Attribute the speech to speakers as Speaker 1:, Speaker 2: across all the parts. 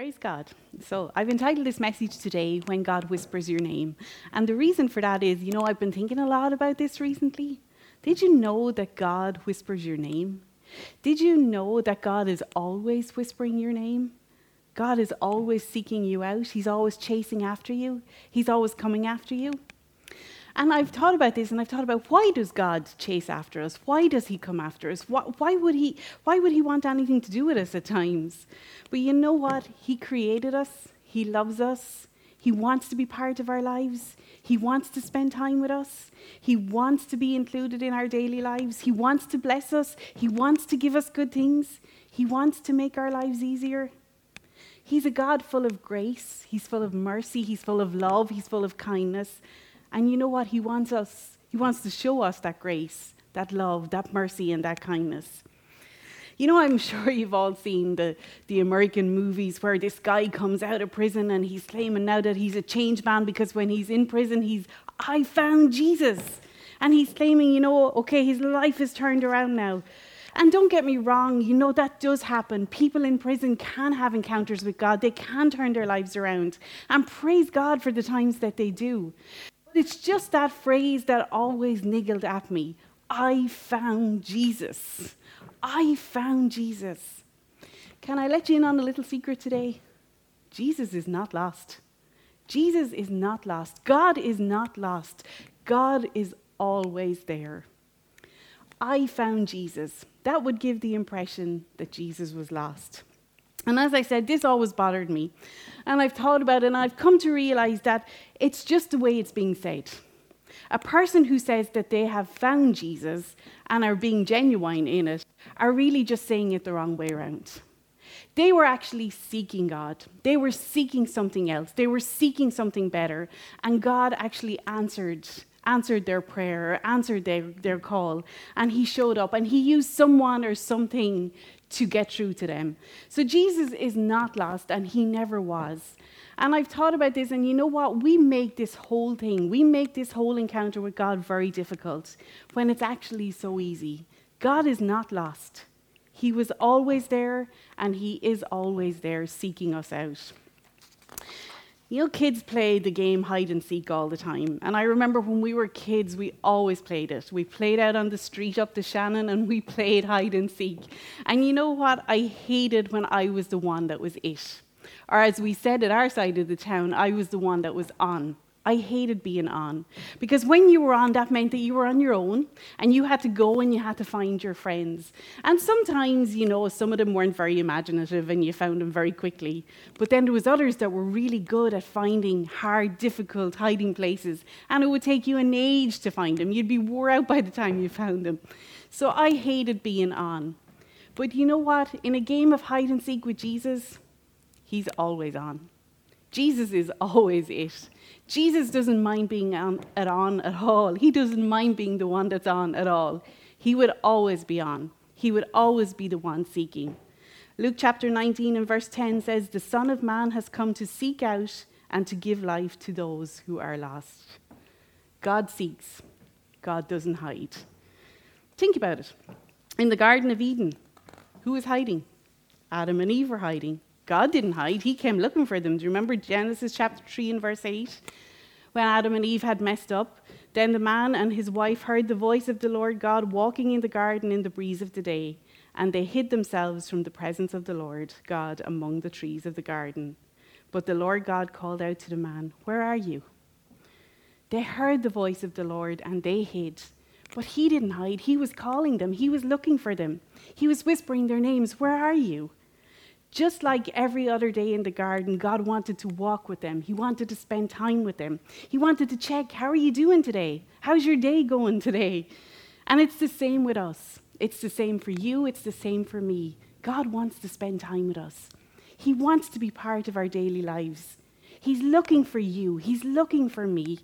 Speaker 1: Praise God. So, I've entitled this message today, When God Whispers Your Name. And the reason for that is, you know, I've been thinking a lot about this recently. Did you know that God whispers your name? Did you know that God is always whispering your name? God is always seeking you out. He's always chasing after you. He's always coming after you. And I've thought about this and I've thought about why does God chase after us? Why does he come after us? Why, why, would he, why would he want anything to do with us at times? But you know what? He created us, he loves us, he wants to be part of our lives. He wants to spend time with us. He wants to be included in our daily lives. He wants to bless us. He wants to give us good things. He wants to make our lives easier. He's a God full of grace. He's full of mercy. He's full of love. He's full of kindness. And you know what? He wants us, He wants to show us that grace, that love, that mercy, and that kindness. You know, I'm sure you've all seen the, the American movies where this guy comes out of prison and he's claiming now that he's a changed man because when he's in prison, he's, I found Jesus. And he's claiming, you know, okay, his life is turned around now. And don't get me wrong, you know, that does happen. People in prison can have encounters with God, they can turn their lives around. And praise God for the times that they do. But it's just that phrase that always niggled at me I found Jesus. I found Jesus. Can I let you in on a little secret today? Jesus is not lost. Jesus is not lost. God is not lost. God is always there. I found Jesus. That would give the impression that Jesus was lost. And as I said, this always bothered me. And I've thought about it and I've come to realize that it's just the way it's being said. A person who says that they have found Jesus and are being genuine in it are really just saying it the wrong way around. They were actually seeking God. They were seeking something else. They were seeking something better. And God actually answered answered their prayer, answered their, their call, and he showed up and he used someone or something to get through to them. So Jesus is not lost, and he never was. And I've thought about this, and you know what? We make this whole thing, we make this whole encounter with God very difficult when it's actually so easy. God is not lost. He was always there, and He is always there seeking us out. You know, kids play the game hide and seek all the time. And I remember when we were kids, we always played it. We played out on the street up the Shannon and we played hide and seek. And you know what? I hated when I was the one that was it. Or as we said at our side of the town, I was the one that was on. I hated being on. Because when you were on, that meant that you were on your own and you had to go and you had to find your friends. And sometimes, you know, some of them weren't very imaginative and you found them very quickly. But then there was others that were really good at finding hard, difficult hiding places. And it would take you an age to find them. You'd be wore out by the time you found them. So I hated being on. But you know what? In a game of hide and seek with Jesus, he's always on. Jesus is always it. Jesus doesn't mind being on, at on at all. He doesn't mind being the one that's on at all. He would always be on. He would always be the one seeking. Luke chapter 19 and verse 10 says, The Son of Man has come to seek out and to give life to those who are lost. God seeks, God doesn't hide. Think about it. In the Garden of Eden, who was hiding? Adam and Eve were hiding. God didn't hide, He came looking for them. Do you remember Genesis chapter 3 and verse 8? When Adam and Eve had messed up, then the man and his wife heard the voice of the Lord God walking in the garden in the breeze of the day, and they hid themselves from the presence of the Lord God among the trees of the garden. But the Lord God called out to the man, Where are you? They heard the voice of the Lord and they hid. But he didn't hide. He was calling them, he was looking for them, he was whispering their names, Where are you? Just like every other day in the garden, God wanted to walk with them. He wanted to spend time with them. He wanted to check, How are you doing today? How's your day going today? And it's the same with us. It's the same for you, it's the same for me. God wants to spend time with us. He wants to be part of our daily lives. He's looking for you, He's looking for me.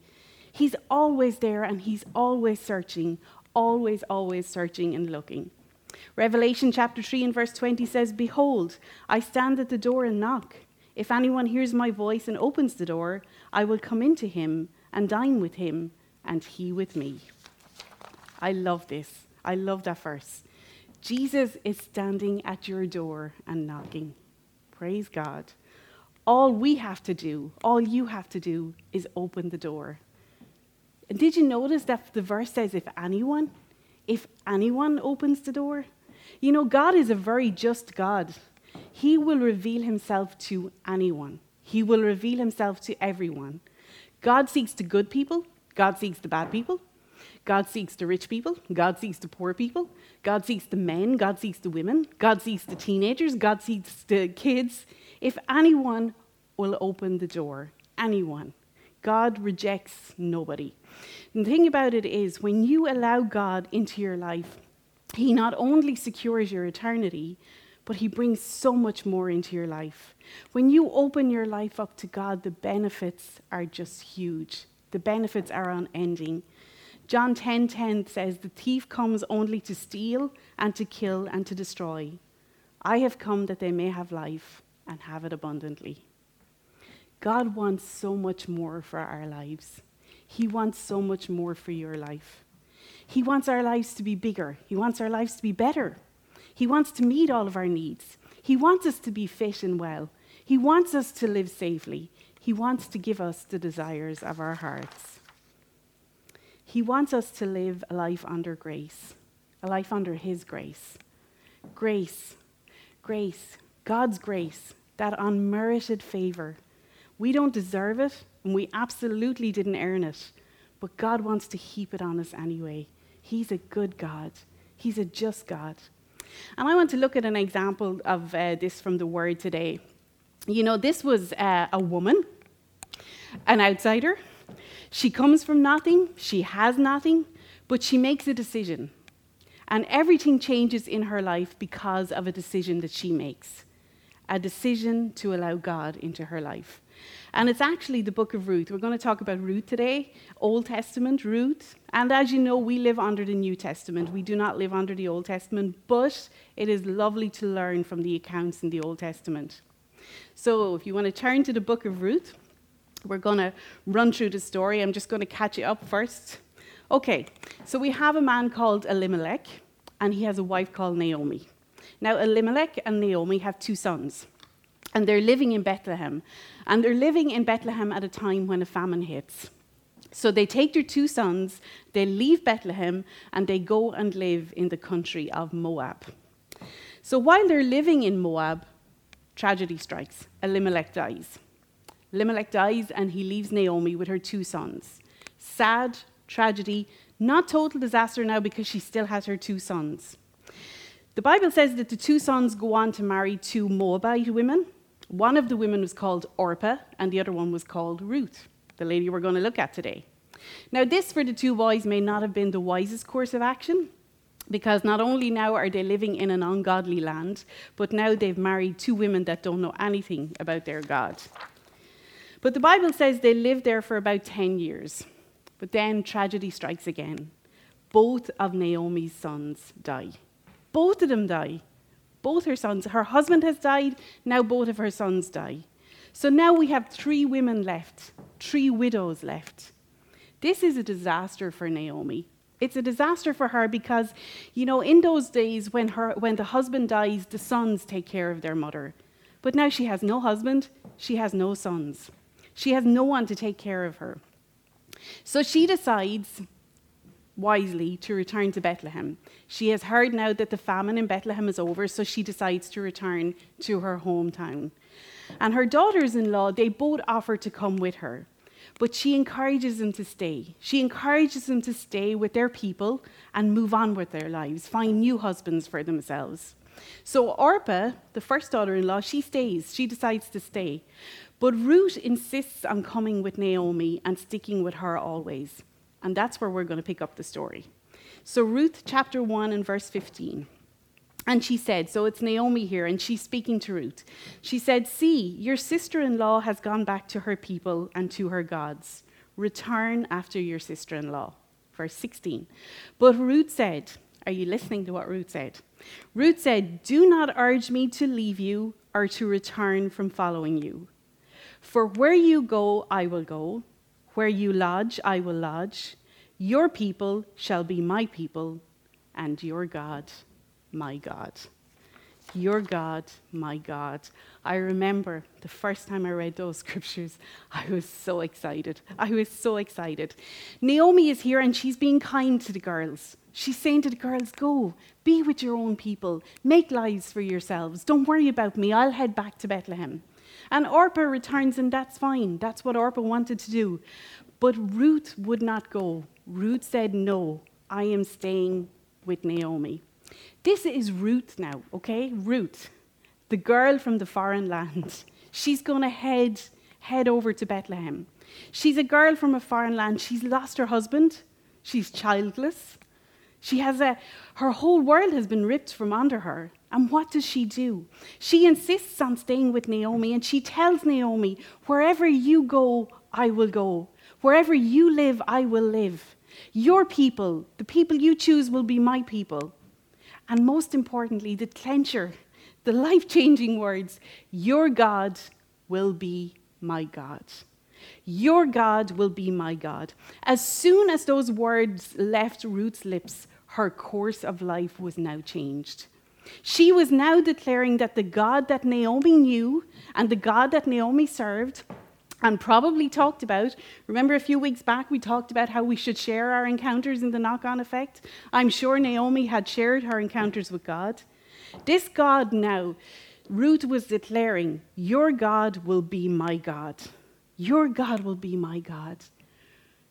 Speaker 1: He's always there and He's always searching, always, always searching and looking. Revelation chapter 3 and verse 20 says, Behold, I stand at the door and knock. If anyone hears my voice and opens the door, I will come into him and dine with him, and he with me. I love this. I love that verse. Jesus is standing at your door and knocking. Praise God. All we have to do, all you have to do, is open the door. And did you notice that the verse says, if anyone, if anyone opens the door? You know, God is a very just God. He will reveal himself to anyone, He will reveal himself to everyone. God seeks the good people, God seeks the bad people. God seeks the rich people, God seeks the poor people, God seeks the men, God seeks the women, God seeks the teenagers, God seeks the kids. If anyone will open the door, anyone, God rejects nobody. And the thing about it is, when you allow God into your life, He not only secures your eternity, but He brings so much more into your life. When you open your life up to God, the benefits are just huge. The benefits are unending. John 10:10 10, 10 says, "The thief comes only to steal and to kill and to destroy. I have come that they may have life and have it abundantly." God wants so much more for our lives. He wants so much more for your life. He wants our lives to be bigger. He wants our lives to be better. He wants to meet all of our needs. He wants us to be fit and well. He wants us to live safely. He wants to give us the desires of our hearts. He wants us to live a life under grace, a life under His grace. Grace, grace, God's grace, that unmerited favor. We don't deserve it, and we absolutely didn't earn it, but God wants to heap it on us anyway. He's a good God, He's a just God. And I want to look at an example of uh, this from the Word today. You know, this was uh, a woman, an outsider she comes from nothing, she has nothing, but she makes a decision. And everything changes in her life because of a decision that she makes a decision to allow God into her life. And it's actually the book of Ruth. We're going to talk about Ruth today, Old Testament, Ruth. And as you know, we live under the New Testament. We do not live under the Old Testament, but it is lovely to learn from the accounts in the Old Testament. So if you want to turn to the book of Ruth, we're going to run through the story. I'm just going to catch you up first. Okay, so we have a man called Elimelech, and he has a wife called Naomi. Now, Elimelech and Naomi have two sons, and they're living in Bethlehem. And they're living in Bethlehem at a time when a famine hits. So they take their two sons, they leave Bethlehem, and they go and live in the country of Moab. So while they're living in Moab, tragedy strikes. Elimelech dies. Elimelech dies and he leaves Naomi with her two sons. Sad, tragedy, not total disaster now because she still has her two sons. The Bible says that the two sons go on to marry two Moabite women. One of the women was called Orpah, and the other one was called Ruth, the lady we're going to look at today. Now, this for the two boys may not have been the wisest course of action, because not only now are they living in an ungodly land, but now they've married two women that don't know anything about their God. But the Bible says they lived there for about 10 years. But then tragedy strikes again. Both of Naomi's sons die. Both of them die. Both her sons. Her husband has died, now both of her sons die. So now we have three women left, three widows left. This is a disaster for Naomi. It's a disaster for her because, you know, in those days when, her, when the husband dies, the sons take care of their mother. But now she has no husband, she has no sons. She has no one to take care of her. So she decides wisely to return to Bethlehem. She has heard now that the famine in Bethlehem is over, so she decides to return to her hometown. And her daughters in law, they both offer to come with her. But she encourages them to stay. She encourages them to stay with their people and move on with their lives, find new husbands for themselves. So Orpah, the first daughter in law, she stays. She decides to stay. But Ruth insists on coming with Naomi and sticking with her always. And that's where we're going to pick up the story. So, Ruth chapter 1 and verse 15. And she said, so it's Naomi here, and she's speaking to Ruth. She said, See, your sister in law has gone back to her people and to her gods. Return after your sister in law. Verse 16. But Ruth said, Are you listening to what Ruth said? Ruth said, Do not urge me to leave you or to return from following you. For where you go, I will go. Where you lodge, I will lodge. Your people shall be my people, and your God, my God. Your God, my God. I remember the first time I read those scriptures, I was so excited. I was so excited. Naomi is here and she's being kind to the girls. She's saying to the girls, Go, be with your own people, make lives for yourselves. Don't worry about me. I'll head back to Bethlehem. And Orpah returns, and that's fine. That's what Orpah wanted to do. But Ruth would not go. Ruth said, No, I am staying with Naomi. This is Ruth now, okay? Ruth, the girl from the foreign land. She's going to head head over to Bethlehem. She's a girl from a foreign land. She's lost her husband. She's childless. She has a her whole world has been ripped from under her. And what does she do? She insists on staying with Naomi and she tells Naomi, "Wherever you go, I will go. Wherever you live, I will live. Your people, the people you choose will be my people." And most importantly, the clencher, the life changing words Your God will be my God. Your God will be my God. As soon as those words left Ruth's lips, her course of life was now changed. She was now declaring that the God that Naomi knew and the God that Naomi served and probably talked about. Remember, a few weeks back, we talked about how we should share our encounters in the knock on effect? I'm sure Naomi had shared her encounters with God. This God now, Ruth was declaring, Your God will be my God. Your God will be my God.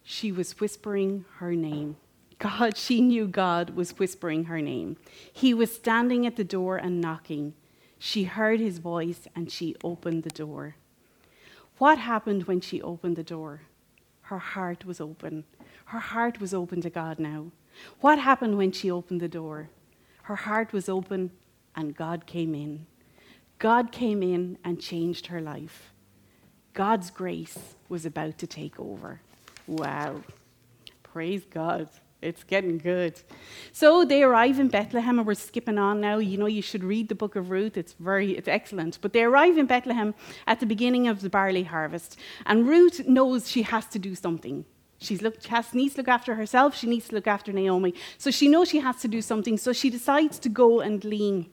Speaker 1: She was whispering her name. God, she knew God was whispering her name. He was standing at the door and knocking. She heard his voice and she opened the door. What happened when she opened the door? Her heart was open. Her heart was open to God now. What happened when she opened the door? Her heart was open and God came in. God came in and changed her life. God's grace was about to take over. Wow. Praise God. It's getting good. So they arrive in Bethlehem, and we're skipping on now. You know, you should read the book of Ruth. It's very, it's excellent. But they arrive in Bethlehem at the beginning of the barley harvest, and Ruth knows she has to do something. She's look, she has, needs to look after herself. She needs to look after Naomi. So she knows she has to do something. So she decides to go and glean,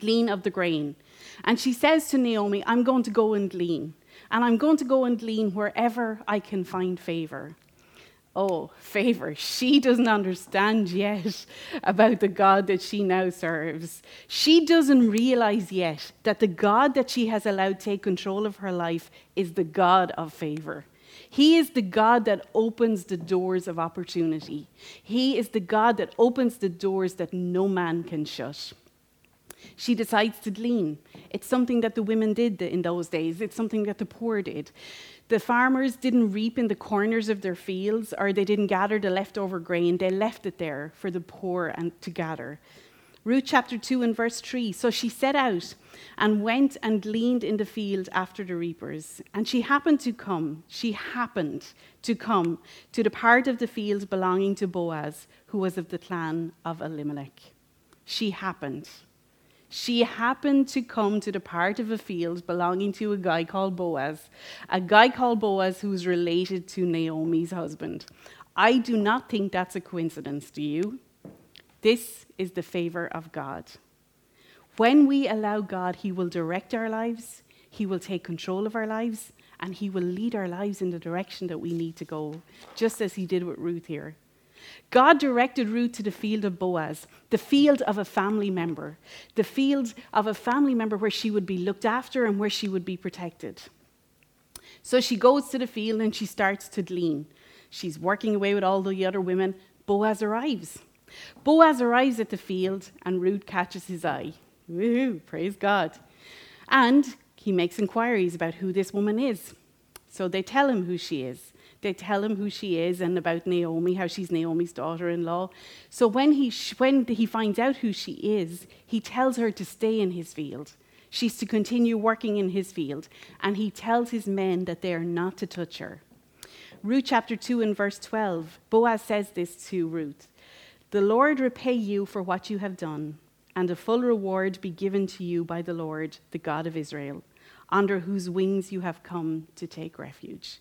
Speaker 1: glean of the grain. And she says to Naomi, "I'm going to go and glean, and I'm going to go and glean wherever I can find favor." Oh, favor. She doesn't understand yet about the God that she now serves. She doesn't realize yet that the God that she has allowed take control of her life is the God of favor. He is the God that opens the doors of opportunity. He is the God that opens the doors that no man can shut. She decides to glean. It's something that the women did in those days, it's something that the poor did. The farmers didn't reap in the corners of their fields or they didn't gather the leftover grain. They left it there for the poor and to gather. Ruth chapter 2 and verse 3. So she set out and went and gleaned in the field after the reapers. And she happened to come, she happened to come to the part of the field belonging to Boaz, who was of the clan of Elimelech. She happened she happened to come to the part of a field belonging to a guy called Boaz, a guy called Boaz who's related to Naomi's husband. I do not think that's a coincidence, do you? This is the favor of God. When we allow God, He will direct our lives, He will take control of our lives, and He will lead our lives in the direction that we need to go, just as He did with Ruth here. God directed Ruth to the field of Boaz, the field of a family member, the field of a family member where she would be looked after and where she would be protected. So she goes to the field and she starts to glean. She's working away with all the other women. Boaz arrives. Boaz arrives at the field and Ruth catches his eye. Woohoo, praise God. And he makes inquiries about who this woman is. So they tell him who she is. They tell him who she is and about Naomi, how she's Naomi's daughter in law. So when he, when he finds out who she is, he tells her to stay in his field. She's to continue working in his field. And he tells his men that they are not to touch her. Ruth chapter 2 and verse 12, Boaz says this to Ruth The Lord repay you for what you have done, and a full reward be given to you by the Lord, the God of Israel, under whose wings you have come to take refuge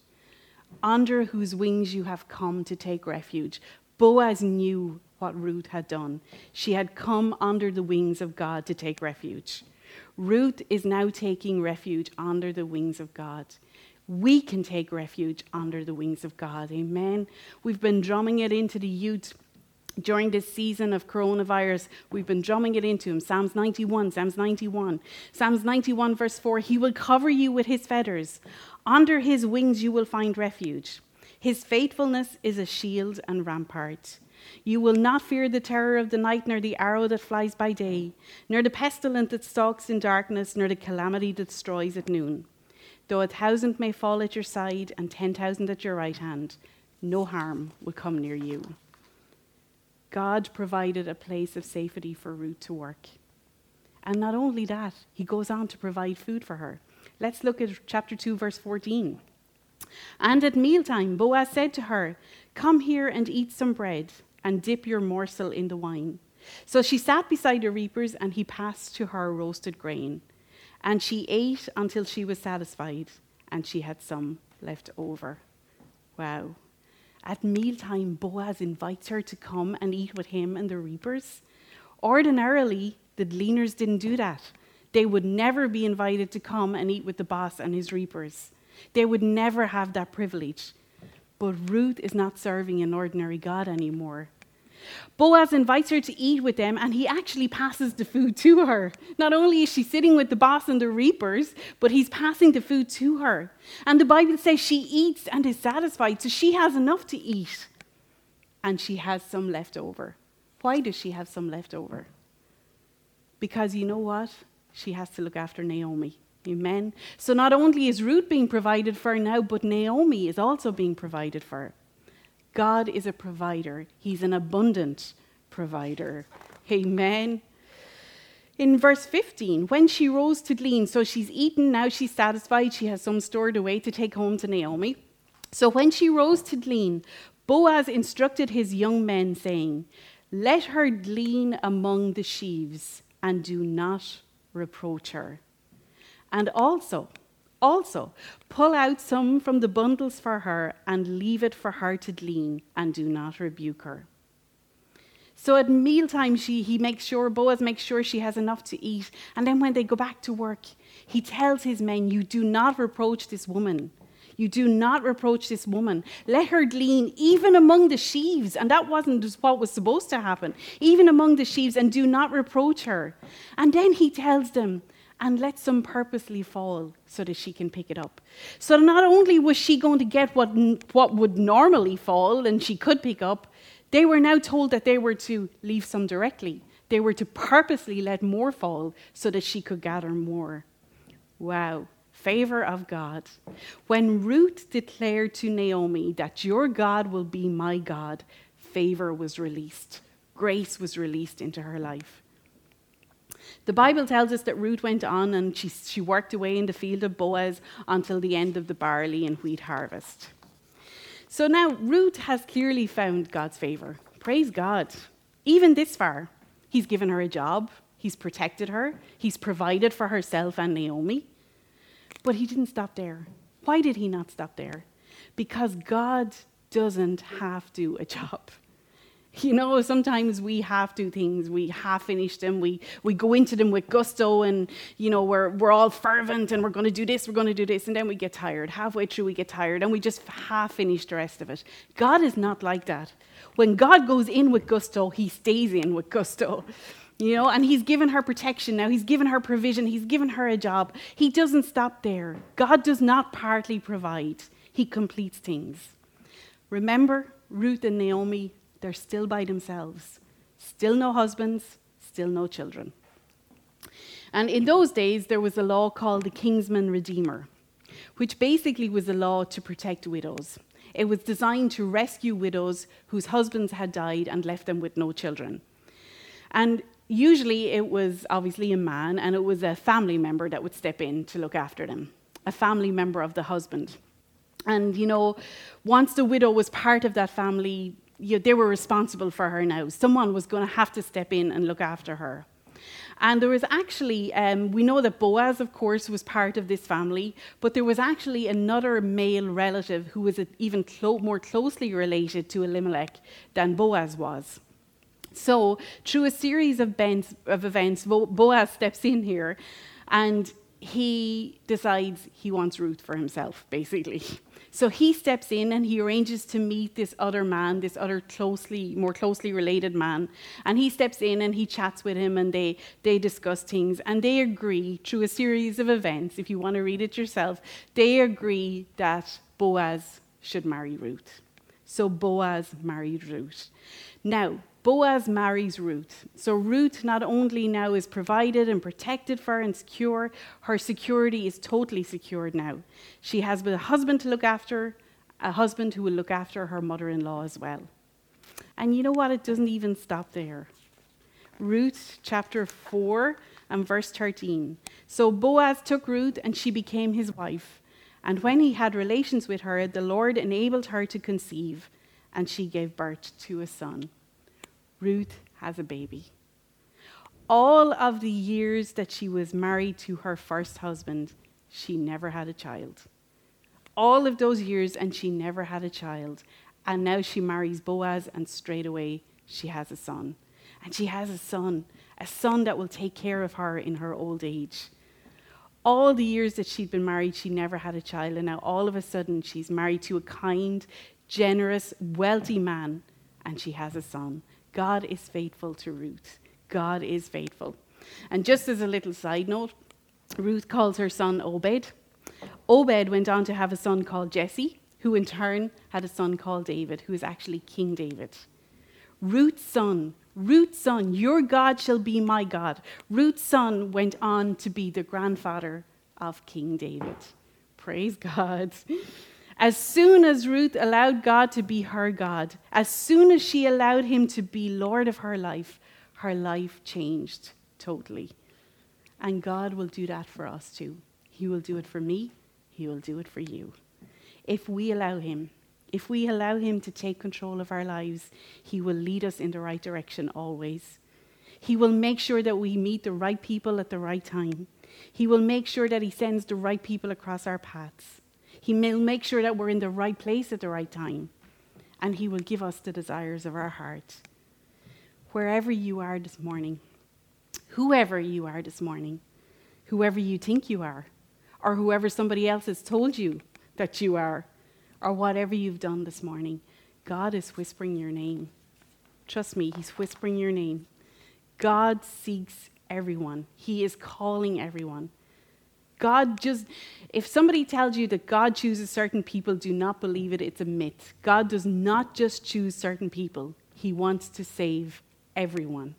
Speaker 1: under whose wings you have come to take refuge. Boaz knew what Ruth had done. She had come under the wings of God to take refuge. Ruth is now taking refuge under the wings of God. We can take refuge under the wings of God. Amen. We've been drumming it into the youth during this season of coronavirus, we've been drumming it into him. Psalms 91, Psalms 91. Psalms 91, verse 4 He will cover you with his feathers. Under his wings you will find refuge. His faithfulness is a shield and rampart. You will not fear the terror of the night, nor the arrow that flies by day, nor the pestilence that stalks in darkness, nor the calamity that destroys at noon. Though a thousand may fall at your side and ten thousand at your right hand, no harm will come near you. God provided a place of safety for Ruth to work. And not only that, he goes on to provide food for her. Let's look at chapter 2, verse 14. And at mealtime, Boaz said to her, Come here and eat some bread, and dip your morsel in the wine. So she sat beside the reapers, and he passed to her roasted grain. And she ate until she was satisfied, and she had some left over. Wow. At mealtime, Boaz invites her to come and eat with him and the reapers. Ordinarily, the gleaners didn't do that. They would never be invited to come and eat with the boss and his reapers. They would never have that privilege. But Ruth is not serving an ordinary God anymore. Boaz invites her to eat with them, and he actually passes the food to her. Not only is she sitting with the boss and the reapers, but he's passing the food to her. And the Bible says she eats and is satisfied, so she has enough to eat. And she has some left over. Why does she have some left over? Because you know what? She has to look after Naomi. Amen. So not only is Ruth being provided for now, but Naomi is also being provided for. God is a provider, He's an abundant provider. Amen. In verse 15, when she rose to glean, so she's eaten, now she's satisfied, she has some stored away to take home to Naomi. So when she rose to glean, Boaz instructed his young men, saying, Let her glean among the sheaves, and do not reproach her. And also, also, pull out some from the bundles for her and leave it for her to glean, and do not rebuke her. So at mealtime, she, he makes sure, Boaz makes sure she has enough to eat. And then when they go back to work, he tells his men, You do not reproach this woman. You do not reproach this woman. Let her glean even among the sheaves. And that wasn't what was supposed to happen. Even among the sheaves, and do not reproach her. And then he tells them, and let some purposely fall so that she can pick it up. So not only was she going to get what, what would normally fall and she could pick up, they were now told that they were to leave some directly. They were to purposely let more fall so that she could gather more. Wow, favor of God. When Ruth declared to Naomi that your God will be my God, favor was released, grace was released into her life. The Bible tells us that Ruth went on and she, she worked away in the field of Boaz until the end of the barley and wheat harvest. So now Ruth has clearly found God's favor. Praise God. Even this far, He's given her a job, He's protected her, He's provided for herself and Naomi. But He didn't stop there. Why did He not stop there? Because God doesn't have to do a job. You know, sometimes we have to things, we half finish them, we, we go into them with gusto, and, you know, we're, we're all fervent and we're going to do this, we're going to do this, and then we get tired. Halfway through, we get tired, and we just half finish the rest of it. God is not like that. When God goes in with gusto, he stays in with gusto. You know, and he's given her protection now. He's given her provision. He's given her a job. He doesn't stop there. God does not partly provide, he completes things. Remember, Ruth and Naomi they're still by themselves. Still no husbands, still no children. And in those days, there was a law called the Kinsman Redeemer, which basically was a law to protect widows. It was designed to rescue widows whose husbands had died and left them with no children. And usually it was obviously a man, and it was a family member that would step in to look after them, a family member of the husband. And, you know, once the widow was part of that family, you know, they were responsible for her now. Someone was going to have to step in and look after her. And there was actually, um, we know that Boaz, of course, was part of this family, but there was actually another male relative who was even clo- more closely related to Elimelech than Boaz was. So, through a series of of events Boaz steps in here and he decides he wants Ruth for himself, basically. So he steps in and he arranges to meet this other man, this other closely, more closely related man. And he steps in and he chats with him and they, they discuss things and they agree through a series of events, if you want to read it yourself, they agree that Boaz should marry Ruth. So Boaz married Ruth. Now, Boaz marries Ruth. So Ruth not only now is provided and protected for and secure, her security is totally secured now. She has a husband to look after, a husband who will look after her mother in law as well. And you know what? It doesn't even stop there. Ruth chapter 4 and verse 13. So Boaz took Ruth and she became his wife. And when he had relations with her, the Lord enabled her to conceive, and she gave birth to a son. Ruth has a baby. All of the years that she was married to her first husband, she never had a child. All of those years, and she never had a child. And now she marries Boaz, and straight away she has a son. And she has a son, a son that will take care of her in her old age. All the years that she'd been married, she never had a child. And now all of a sudden, she's married to a kind, generous, wealthy man, and she has a son. God is faithful to Ruth. God is faithful. And just as a little side note, Ruth calls her son Obed. Obed went on to have a son called Jesse, who in turn had a son called David, who is actually King David. Ruth's son, Ruth's son, your God shall be my God. Ruth's son went on to be the grandfather of King David. Praise God. As soon as Ruth allowed God to be her God, as soon as she allowed him to be Lord of her life, her life changed totally. And God will do that for us too. He will do it for me, He will do it for you. If we allow Him, if we allow Him to take control of our lives, He will lead us in the right direction always. He will make sure that we meet the right people at the right time. He will make sure that He sends the right people across our paths. He will make sure that we're in the right place at the right time. And He will give us the desires of our heart. Wherever you are this morning, whoever you are this morning, whoever you think you are, or whoever somebody else has told you that you are, or whatever you've done this morning, God is whispering your name. Trust me, He's whispering your name. God seeks everyone, He is calling everyone. God just, if somebody tells you that God chooses certain people, do not believe it. It's a myth. God does not just choose certain people, He wants to save everyone.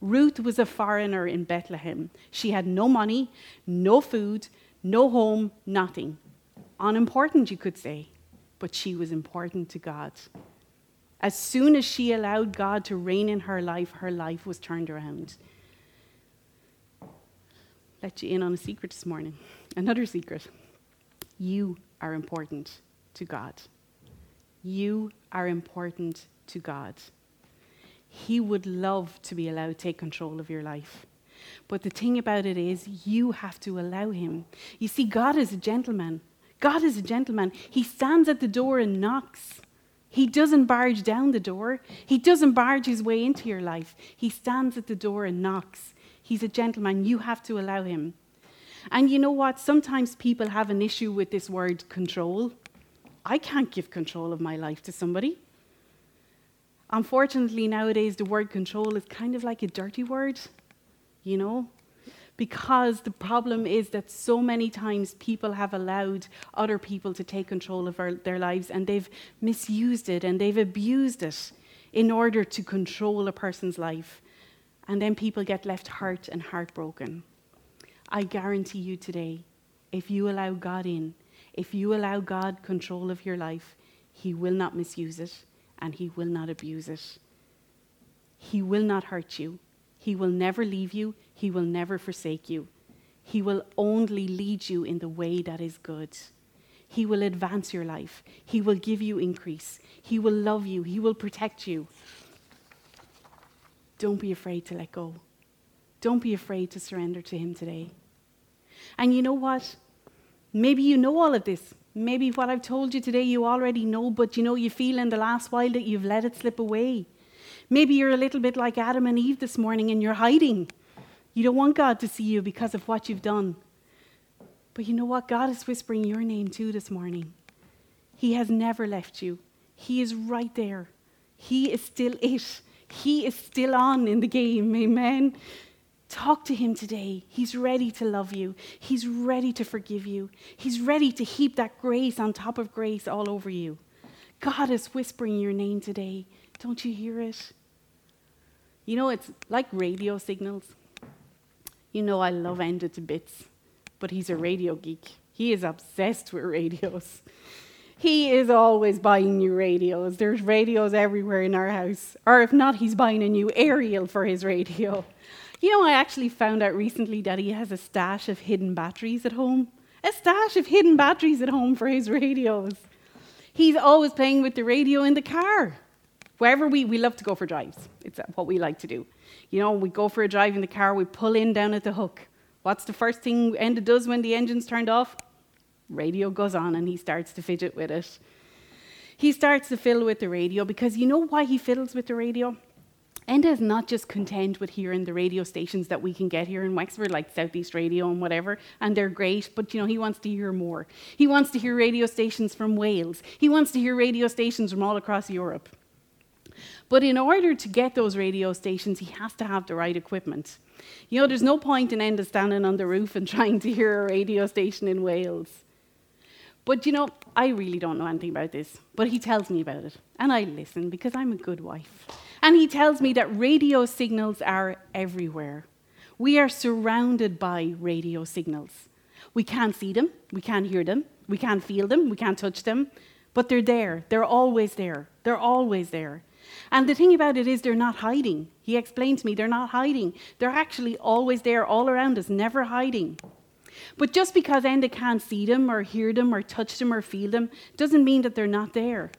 Speaker 1: Ruth was a foreigner in Bethlehem. She had no money, no food, no home, nothing. Unimportant, you could say, but she was important to God. As soon as she allowed God to reign in her life, her life was turned around let you in on a secret this morning. Another secret. You are important to God. You are important to God. He would love to be allowed to take control of your life. But the thing about it is, you have to allow Him. You see, God is a gentleman. God is a gentleman. He stands at the door and knocks. He doesn't barge down the door, He doesn't barge His way into your life. He stands at the door and knocks. He's a gentleman. You have to allow him. And you know what? Sometimes people have an issue with this word control. I can't give control of my life to somebody. Unfortunately, nowadays, the word control is kind of like a dirty word, you know? Because the problem is that so many times people have allowed other people to take control of our, their lives and they've misused it and they've abused it in order to control a person's life and then people get left hurt and heartbroken. I guarantee you today, if you allow God in, if you allow God control of your life, He will not misuse it and He will not abuse it. He will not hurt you. He will never leave you. He will never forsake you. He will only lead you in the way that is good. He will advance your life. He will give you increase. He will love you. He will protect you. Don't be afraid to let go. Don't be afraid to surrender to Him today. And you know what? Maybe you know all of this. Maybe what I've told you today you already know, but you know you feel in the last while that you've let it slip away. Maybe you're a little bit like Adam and Eve this morning and you're hiding. You don't want God to see you because of what you've done. But you know what? God is whispering your name too this morning. He has never left you, He is right there. He is still it. He is still on in the game. Amen. Talk to him today. He's ready to love you. He's ready to forgive you. He's ready to heap that grace on top of grace all over you. God is whispering your name today. Don't you hear it? You know, it's like radio signals. You know, I love Enda to bits, but he's a radio geek. He is obsessed with radios. He is always buying new radios. There's radios everywhere in our house. Or if not, he's buying a new aerial for his radio. You know, I actually found out recently that he has a stash of hidden batteries at home. A stash of hidden batteries at home for his radios. He's always playing with the radio in the car. Wherever we, we love to go for drives. It's what we like to do. You know, we go for a drive in the car, we pull in down at the hook. What's the first thing Enda does when the engine's turned off? Radio goes on and he starts to fidget with it. He starts to fiddle with the radio because you know why he fiddles with the radio? Enda is not just content with hearing the radio stations that we can get here in Wexford, like Southeast Radio and whatever, and they're great, but you know, he wants to hear more. He wants to hear radio stations from Wales. He wants to hear radio stations from all across Europe. But in order to get those radio stations, he has to have the right equipment. You know, there's no point in Enda standing on the roof and trying to hear a radio station in Wales. But you know, I really don't know anything about this, but he tells me about it, and I listen because I'm a good wife. And he tells me that radio signals are everywhere. We are surrounded by radio signals. We can't see them, we can't hear them, we can't feel them, we can't touch them, but they're there. They're always there. They're always there. And the thing about it is, they're not hiding. He explained to me, they're not hiding. They're actually always there, all around us, never hiding. But just because Enda can't see them or hear them or touch them or feel them doesn't mean that they're not there.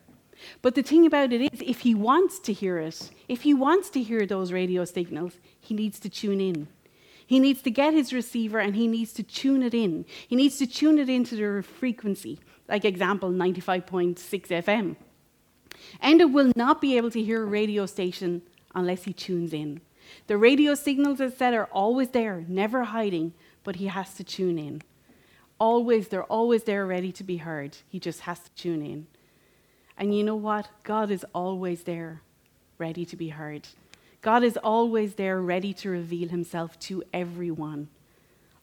Speaker 1: But the thing about it is, if he wants to hear it, if he wants to hear those radio signals, he needs to tune in. He needs to get his receiver and he needs to tune it in. He needs to tune it into the frequency, like example 95.6 FM. Enda will not be able to hear a radio station unless he tunes in. The radio signals, as said, are always there, never hiding, but he has to tune in. Always, they're always there ready to be heard. He just has to tune in. And you know what? God is always there, ready to be heard. God is always there, ready to reveal himself to everyone.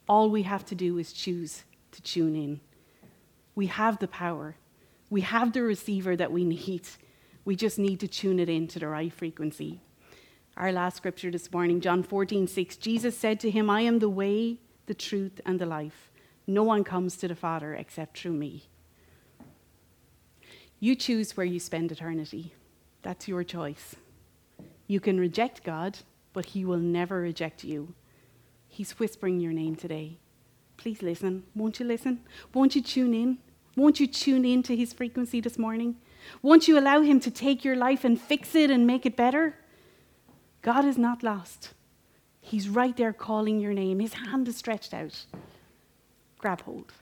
Speaker 1: All we have to do is choose to tune in. We have the power, we have the receiver that we need. We just need to tune it into the right frequency. Our last scripture this morning, John 14, 6. Jesus said to him, I am the way, the truth, and the life. No one comes to the Father except through me. You choose where you spend eternity. That's your choice. You can reject God, but He will never reject you. He's whispering your name today. Please listen. Won't you listen? Won't you tune in? Won't you tune in to His frequency this morning? Won't you allow Him to take your life and fix it and make it better? God is not lost. He's right there calling your name. His hand is stretched out. Grab hold.